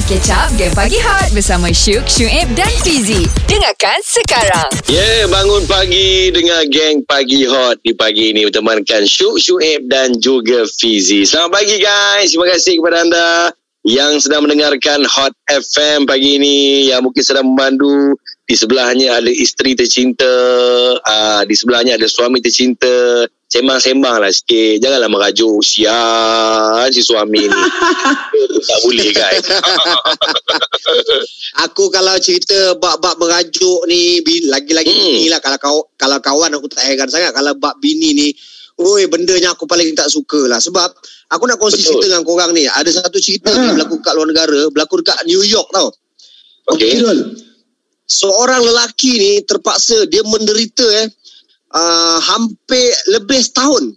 Up Game Pagi Hot Bersama Syuk, Syuib dan Fizi Dengarkan sekarang yeah, bangun pagi dengan geng Pagi Hot di pagi ini bertemankan Syuk, Syuib dan juga Fizi. Selamat pagi guys. Terima kasih kepada anda yang sedang mendengarkan Hot FM pagi ini yang mungkin sedang memandu di sebelahnya ada isteri tercinta, uh, di sebelahnya ada suami tercinta. Sembang-sembang lah sikit. Janganlah merajuk Sian si suami ni. Tak boleh guys. Aku kalau cerita bab-bab merajuk ni lagi-lagi Hmm. bini lah. Kalau kau kalau kawan aku tak heran sangat kalau bab bini ni Oi bendanya aku paling tak suka lah. Sebab aku nak kongsi Betul. cerita dengan korang ni. Ada satu cerita ni berlaku kat luar negara berlaku dekat New York tau. Okay Betul. seorang lelaki ni terpaksa dia menderita eh uh, hampir lebih setahun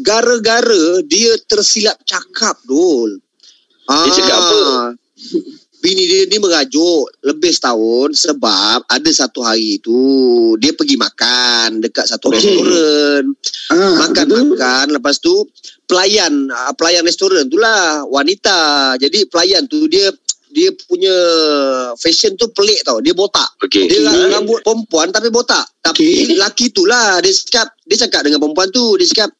gara-gara dia tersilap cakap dul Dia cakap apa? Bini dia ni merajuk lebih setahun sebab ada satu hari tu dia pergi makan dekat satu Okey. restoran. Ah, Makan-makan lepas tu pelayan ah, pelayan restoran tu lah wanita. Jadi pelayan tu dia dia punya fashion tu pelik tau. Dia botak. Okay Dia Okey. rambut perempuan tapi botak. Tapi Okey. lelaki tu lah dia cakap dia cakap dengan perempuan tu dia cakap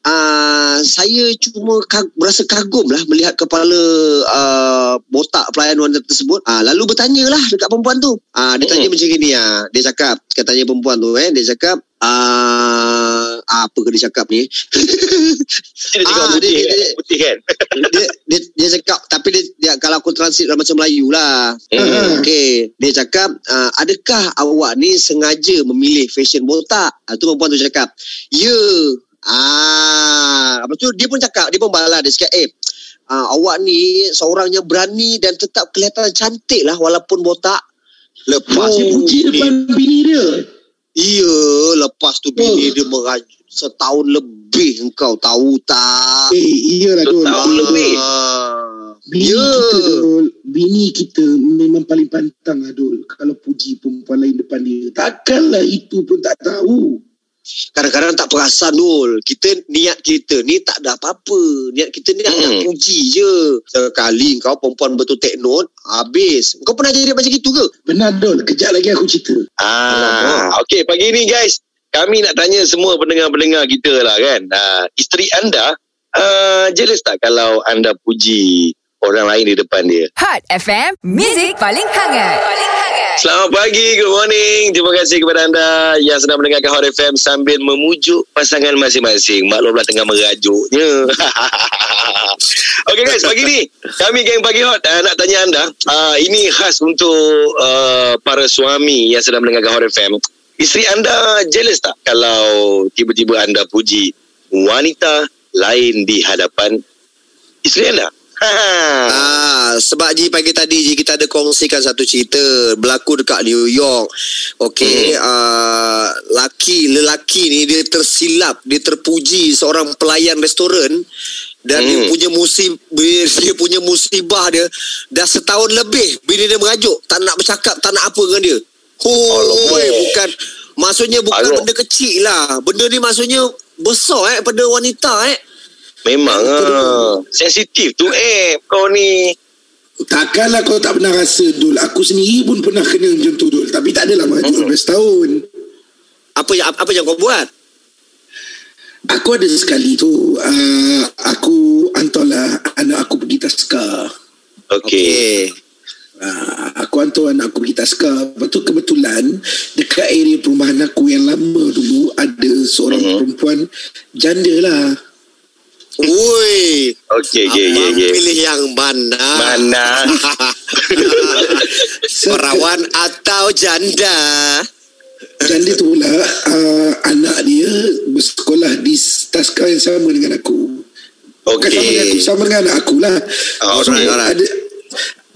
Uh, saya cuma kag- berasa kagum lah melihat kepala uh, botak pelayan wanita tersebut. Uh, lalu bertanya lah dekat perempuan tu. Uh, dia tanya Hmm. macam ni ah. Dia cakap, katanya perempuan tu eh, dia cakap uh, apa ke dia cakap ni? Dia cakap Ah, putih, dia- kan? dia- putih kan dia, dia, dia cakap tapi dia, dia translate dalam macam Melayu lah. Hmm. Okey, dia cakap uh, adakah awak ni sengaja memilih fashion botak? Ah tu perempuan tu cakap, "Ya." Ah, lepas tu dia pun cakap, dia pun balas dia cakap, "Eh, uh, awak ni seorang yang berani dan tetap kelihatan cantik lah walaupun botak." Lepas Dia tu puji depan bini dia. Iya, lepas tu bini Oh. dia merajuk setahun lebih engkau tahu tak? Eh, iyalah. Setahun lebih. Ah. Bini Ya. kita Dul. Bini kita memang paling pantang lah Dul. Kalau puji perempuan lain depan dia. Takkanlah itu pun tak tahu. Kadang-kadang tak perasan Dul Kita niat kita ni tak ada apa-apa Niat kita ni nak, Hmm. nak puji je Sekali kau perempuan betul take note Habis Kau pernah jadi macam gitu ke? Benar Dul. Kejap lagi aku cerita. Ah, okey pagi ni guys, kami nak tanya semua pendengar-pendengar kita lah kan. Ah, isteri anda uh, jealous tak kalau anda puji orang lain di depan dia? Hot FM Music paling hangat Paling hangat Selamat pagi, good morning. Terima kasih kepada anda yang sedang mendengarkan Hot FM sambil memujuk pasangan masing-masing. Maklumlah tengah merajuknya. Okey guys, pagi ni kami geng Pagi Hot uh, nak tanya anda. Uh, ini khas untuk uh, para suami yang sedang mendengarkan Hot FM. Isteri anda jealous tak kalau tiba-tiba anda puji wanita lain di hadapan isteri anda? Ah, sebab Ji pagi tadi Ji kita ada kongsikan satu cerita berlaku dekat New York. Okey, Hmm. ah, laki lelaki ni dia tersilap, dia terpuji seorang pelayan restoran dan dia Hmm. punya musib dia, dia punya musibah dia dah setahun lebih bini dia merajuk, tak nak bercakap, tak nak apa dengan dia. Hoi, bukan maksudnya bukan Alamak. benda kecil lah. Benda ni maksudnya besar eh pada wanita eh. Memang ah. sensitif tu eh kau ni. Takkanlah kau tak pernah rasa Dul. Aku sendiri pun pernah kena macam tu Dul. Tapi tak adalah maju Hmm. sampai setahun. Apa yang apa yang kau buat? Aku ada sekali tu uh, Aku hantarlah anak aku pergi taska Okey. uh, Aku hantar anak aku pergi taska Lepas tu kebetulan Dekat area perumahan aku yang lama dulu Ada seorang Mhm. perempuan Janda lah Woi, Okey, okey, okey, okey. pilih yang mana? Mana? Perawan atau janda? Janda tu pula uh, Anak dia Bersekolah di taska yang sama dengan aku Bukan sama dengan aku Okey. Sama dengan anak aku lah Oh, So, alright, alright. ada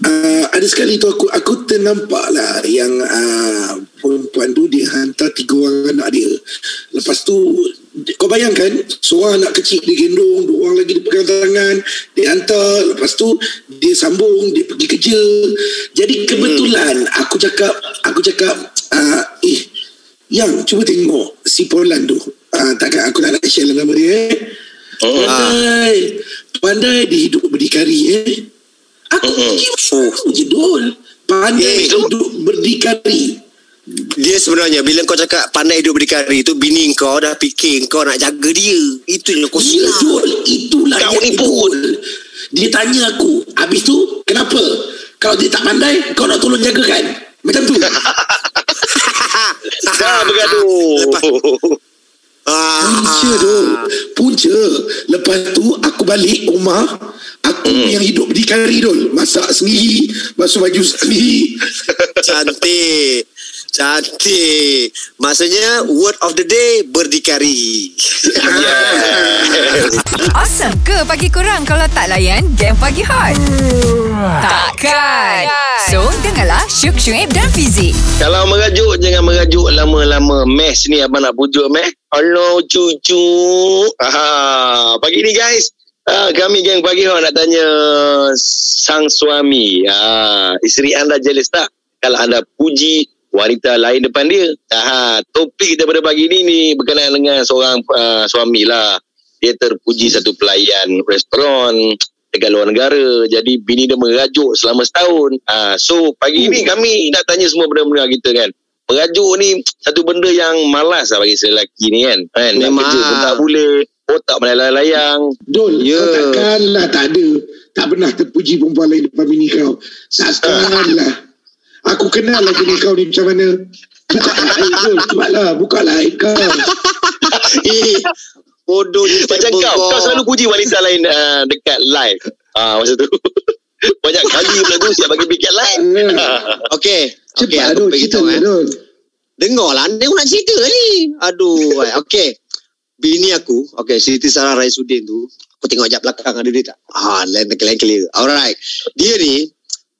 uh, ada sekali tu aku aku ternampak lah yang uh, perempuan tu dia hantar tiga orang anak dia. Lepas tu kau bayangkan seorang anak kecil dia gendong, dua orang lagi dia pegang tangan, dia hantar, lepas tu dia sambung, dia pergi kerja. Jadi kebetulan aku cakap aku cakap uh, eh yang cuba tengok si Polan tu. Uh, takkan aku nak nak share nama dia eh. Hmm. Pandai. Pandai dia hidup berdikari eh. Aku kira je Dol. Pandai Eh, duduk berdikari. Dia sebenarnya bila kau cakap pandai hidup berdikari tu bini kau dah fikir kau nak jaga dia. Itu yang kau Ya silap. Dol, itulah Kau yang ni pun. Dia tanya aku, habis tu kenapa? Kalau dia tak pandai, kau nak tolong jaga kan? Macam tu. Dah bergaduh. Ah, Punca Dol. Punca. Lepas tu aku balik rumah, aku Hmm. yang hidup berdikari Dol. Masak sendiri, basuh baju sendiri. Cantik. Cantik. Maksudnya word of the day berdikari. Awesome ke pagi kurang kalau tak layan game pagi hot? Takkan. So, dengarlah Syuk Syuib dan Fizik. Kalau merajuk jangan merajuk lama-lama. Mesh ni abang nak pujuk meh. Hello cucu. Aha, pagi ni guys. Ah, kami geng pagi hot nak tanya sang suami. Ah, isteri anda jealous tak? Kalau anda puji wanita lain depan dia. Ah, topik kita pada pagi ni ni berkenaan dengan seorang uh, suami lah. Dia terpuji satu pelayan restoran dekat luar negara. Jadi bini dia merajuk selama setahun. Ah, so pagi ni kami nak tanya semua benda-benda kita kan. Merajuk ni satu benda yang malas lah bagi lelaki ni kan. kan? Nak Memang. kerja pun tak boleh. Otak melayang-layang. Dol, Ya. kau takkanlah tak ada. Tak pernah terpuji perempuan lain depan bini kau. Takkanlah. Aku kenal lah bini kau ni macam mana. Buka aib Dol. Cepatlah, buka lah aib kau. Eh, bodoh je Macam kau, kau selalu puji wanita lain uh, dekat live. Ah masa tu. Banyak kali pula tu siap bagi piket lain. Okey. Okey, Cepat aku Dol, bagi cerita. Dol. Dengarlah Dia nak cerita ni Aduh eh. Okay Bini aku Okay Siti Sarah Raisuddin tu Aku tengok jap belakang Ada dia tak Ah, Lain lain clear Alright Dia ni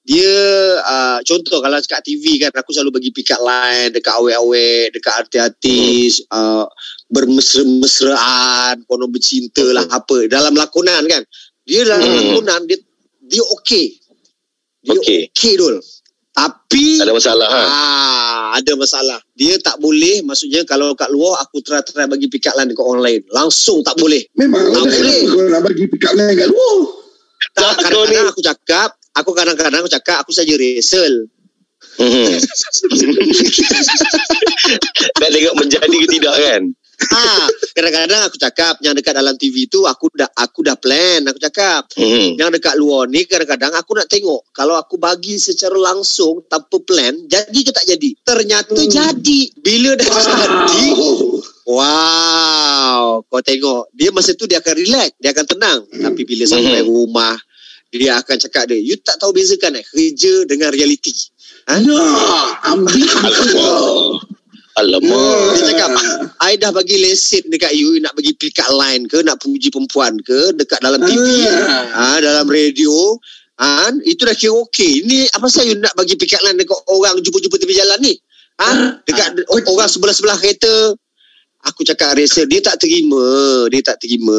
dia uh, contoh kalau cakap TV kan aku selalu bagi pick up line dekat awet-awet dekat artis-artis uh, bermesra-mesraan kono bercinta lah apa dalam lakonan kan dia dalam Hmm. lakonan dia dia okey dia Okey. okey dul tapi ada masalah ha. Ah, ada masalah. Dia tak boleh, maksudnya kalau kat luar aku try-try bagi pick up line dekat orang lain. Langsung tak boleh. Memang Tak boleh. kau nak bagi pick up line kat luar. Tak, kadang-kadang ni- aku cakap, aku kadang-kadang aku cakap aku saja rehearsal. Hmm. Nak tengok menjadi ke tidak kan? ha, kadang-kadang aku cakap yang dekat dalam TV tu aku dah aku dah plan, aku cakap. Hmm. Yang dekat luar ni kadang-kadang aku nak tengok kalau aku bagi secara langsung tanpa plan, jadi ke tak jadi? Ternyata jadi. Bila dah jadi, Oh. Wow, kau tengok. Dia masa tu dia akan relax, dia akan tenang. Tapi bila sampai Mhm. rumah, dia akan cakap dia, you tak tahu bezakan eh, kerja dengan reality. Ha? Nah, ambil kau. Alamak. Dia cakap, I dah bagi lesen dekat you, nak bagi pick up line ke, nak puji perempuan ke, dekat dalam TV, ha, dalam radio, ha, itu dah kira okey. Ini apa saya you nak bagi pick up line dekat orang jumpa-jumpa tepi jalan ni? Ha? Dekat Ah, orang sebelah-sebelah kereta. Aku cakap rasa dia tak terima, dia tak terima.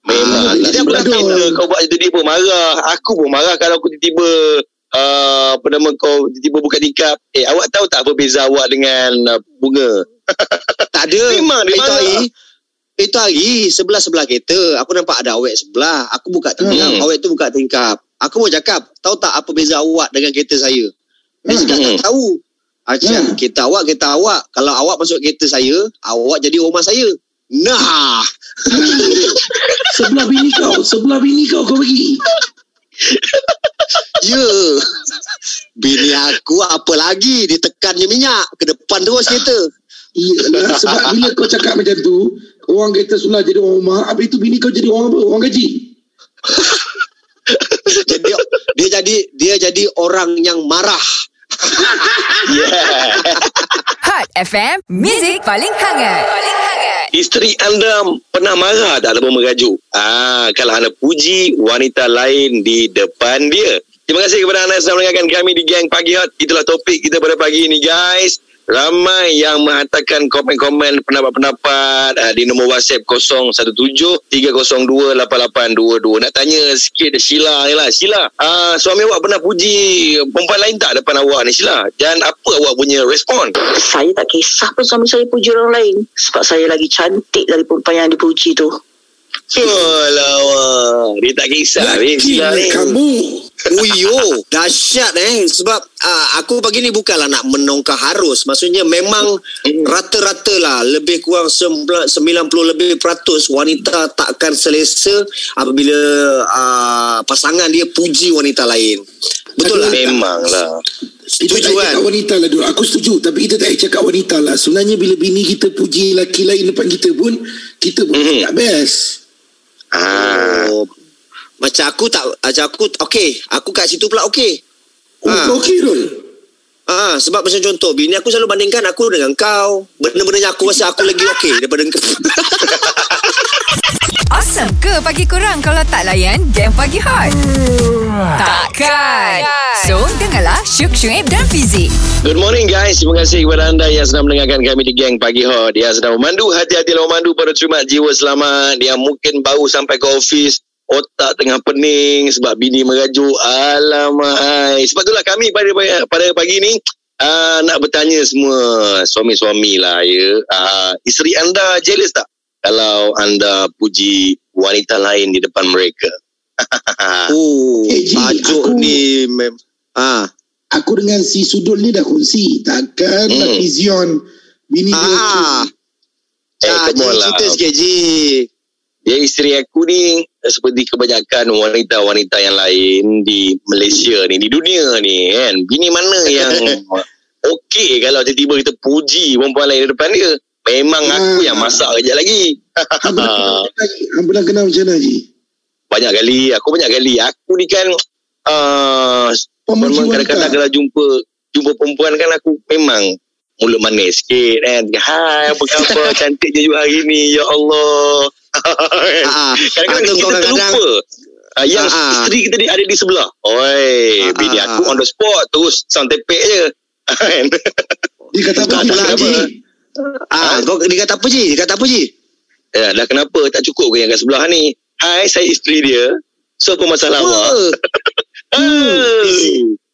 Memang Ah, jadi aku tahu. kita kau buat dia pun marah. Aku pun marah kalau aku tiba-tiba uh, apa nama kau tiba-tiba buka tingkap. Eh awak tahu tak apa beza awak dengan uh, bunga? Tak ada. Memang dia itu hari, itu hari sebelah-sebelah kereta. Aku nampak ada awet sebelah. Aku buka tingkap. Hmm. Awet tu buka tingkap. Aku mau cakap, tahu tak apa beza awak dengan kereta saya? Dia cakap Hmm. tak tahu. Acah, Hmm. kereta awak, kereta awak. Kalau awak masuk kereta saya, awak jadi rumah saya. Nah, Sebelah bini kau, sebelah bini kau kau bagi. ya. Bini aku apa lagi? Ditekannya minyak. Ke depan terus kereta. Iyalah, sebab bila kau cakap macam tu, orang kereta sulah jadi orang rumah, habis tu bini kau jadi orang apa? Orang gaji. Jadi, dia jadi dia jadi orang yang marah. Yeah. Hot FM, Music paling hangat. Paling hangat. Isteri anda pernah marah tak lepas merajuk? Ah, kalau anda puji wanita lain di depan dia. Terima kasih kepada anda yang sedang mendengarkan kami di Gang Pagi Hot. Itulah topik kita pada pagi ini guys. Ramai yang menghantarkan komen-komen pendapat-pendapat uh, di nombor WhatsApp 017-302-8822. Nak tanya sikit Sheila ni lah. Sheila, uh, suami awak pernah puji perempuan lain tak depan awak ni Sheila? Dan apa awak punya respon? Saya tak kisah pun suami saya puji orang lain. Sebab saya lagi cantik dari perempuan yang dipuji tu. Alah, dia tak kisah ni. Sila ni. Yakinlah kamu. Uyo, dahsyat eh sebab uh, aku pagi ni bukanlah nak menongkar harus. Maksudnya memang rata-rata lah lebih kurang sembilan- 90 lebih peratus wanita takkan selesa apabila uh, pasangan dia puji wanita lain. Betul lah. Memang lah. Kita Setuju tak kan? cakap wanita lah dulu. Aku setuju. Tapi kita tak cakap wanita lah. Sebenarnya bila bini kita puji lelaki lain depan kita pun, kita pun Mhm. tak best. Ah. Oh, macam aku tak macam aku okey, aku kat situ pula okey. Oh, Ah. okey Rul? Ah, sebab macam contoh bini aku selalu bandingkan aku dengan kau. Benda-benda yang aku rasa aku lagi okey daripada kau. Awesome ke pagi kurang kalau tak layan game pagi hot? Takkan. So, dengarlah Syuk Syuib dan Fizik. Good morning guys. Terima kasih kepada anda yang sedang mendengarkan kami di Gang Pagi Hot. Yang sedang memandu hati-hatilah memandu pada terima jiwa selamat. Yang mungkin baru sampai ke office. Otak tengah pening sebab bini merajuk. Alamak. Sebab itulah kami pada pada pagi ni uh, nak bertanya semua suami-suami lah ya. Uh, isteri anda jealous tak? Kalau anda puji wanita lain di depan mereka. Oh, tajuk aku- ni mem ah. Aku dengan si Sudul ni dah kongsi. Takkan Hmm. Vision. Bini dia Ah. Eh, Ah, come on lah. cerita sikit Ji. Ya isteri aku ni seperti kebanyakan wanita-wanita yang lain di Malaysia ni, di dunia ni kan. Bini mana yang okey kalau tiba-tiba kita puji perempuan lain di depan dia. Memang aku Hmm. yang masak kejap lagi. Hang pernah kenal macam mana? Haji? banyak kali, aku banyak kali. Aku ni kan uh, memang kadang-kadang kalau jumpa jumpa perempuan kan aku memang mulut manis sikit kan. Hai, apa khabar? Cantik je hari ni. Ya Allah. Ah, ah. Kadang-kadang kita terlupa. Uh, yang ah. isteri kita ni ada di sebelah. Oi, Ah, bini aku on the spot terus sound tepek je. Dia kata apa? Tak kenapa. Haji? Ah, kau dia kata apa Ji? Dia kata apa Ji? ya, dah kenapa tak cukup ke yang kat sebelah ni? Hai, saya isteri dia. So, apa masalah awak? Ah.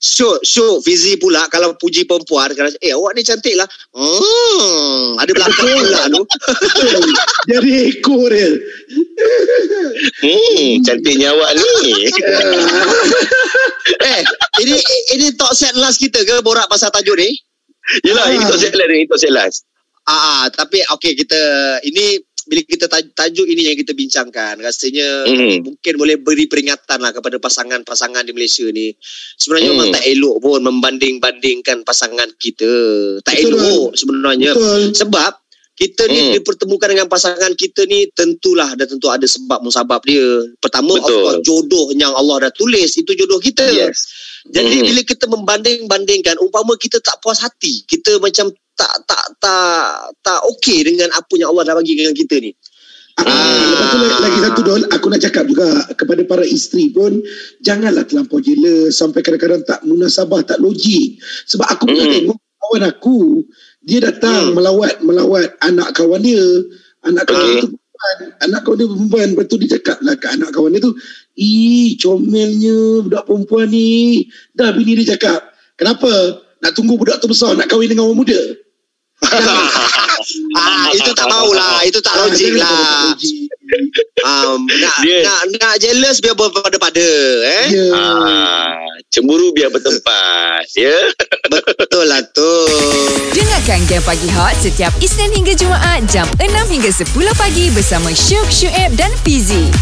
Syuk, syuk Fizi pula kalau puji perempuan kalau eh awak ni cantik lah. Hmm, ada belakang pula tu. Jadi ekor dia. Hmm, cantiknya awak ni. eh, ini ini talk set last kita ke borak pasal tajuk ni? Yelah, ini tak selat ni, tak selat. Ah, ah, tapi okey kita ini bila kita taj- tajuk ini yang kita bincangkan rasanya Hmm. mungkin boleh beri peringatan lah kepada pasangan-pasangan di Malaysia ni. Sebenarnya Hmm. memang tak elok pun membanding-bandingkan pasangan kita. Tak Betul, elok sebenarnya. Betul. Sebab kita ni Hmm. dipertemukan dengan pasangan kita ni tentulah dan tentu ada sebab musabab dia. Pertama of Betul. course jodoh yang Allah dah tulis itu jodoh kita. Yes. Jadi Mhm. bila kita membanding-bandingkan umpama kita tak puas hati, kita macam tak tak tak tak okey dengan apa yang Allah dah bagi dengan kita ni. Ah, Ah. lepas tu lagi, lagi satu Dol, aku nak cakap juga kepada para isteri pun janganlah terlampau jealous sampai kadang-kadang tak munasabah, tak logik. Sebab aku pernah Hmm. tengok kawan aku, dia datang Hmm. melawat melawat anak kawan dia. Anak kawan Okay. dia tu anak kawan dia perempuan. Lepas tu dia cakap lah kat anak kawan dia tu, Ih, comelnya budak perempuan ni. Dah bini dia cakap, kenapa? Nak tunggu budak tu besar, nak kahwin dengan orang muda. Ah itu tak maulah, itu tak logik Ah, lah. logik. Um, nak, Dia- nak nak jealous biar berpada-pada eh. Ya. Ah, cemburu biar bertempat. Ya. Betul lah tu. Dengarkan Game Pagi Hot setiap Isnin hingga Jumaat jam 6 hingga 10 pagi bersama Syuk Syuib dan Fizik.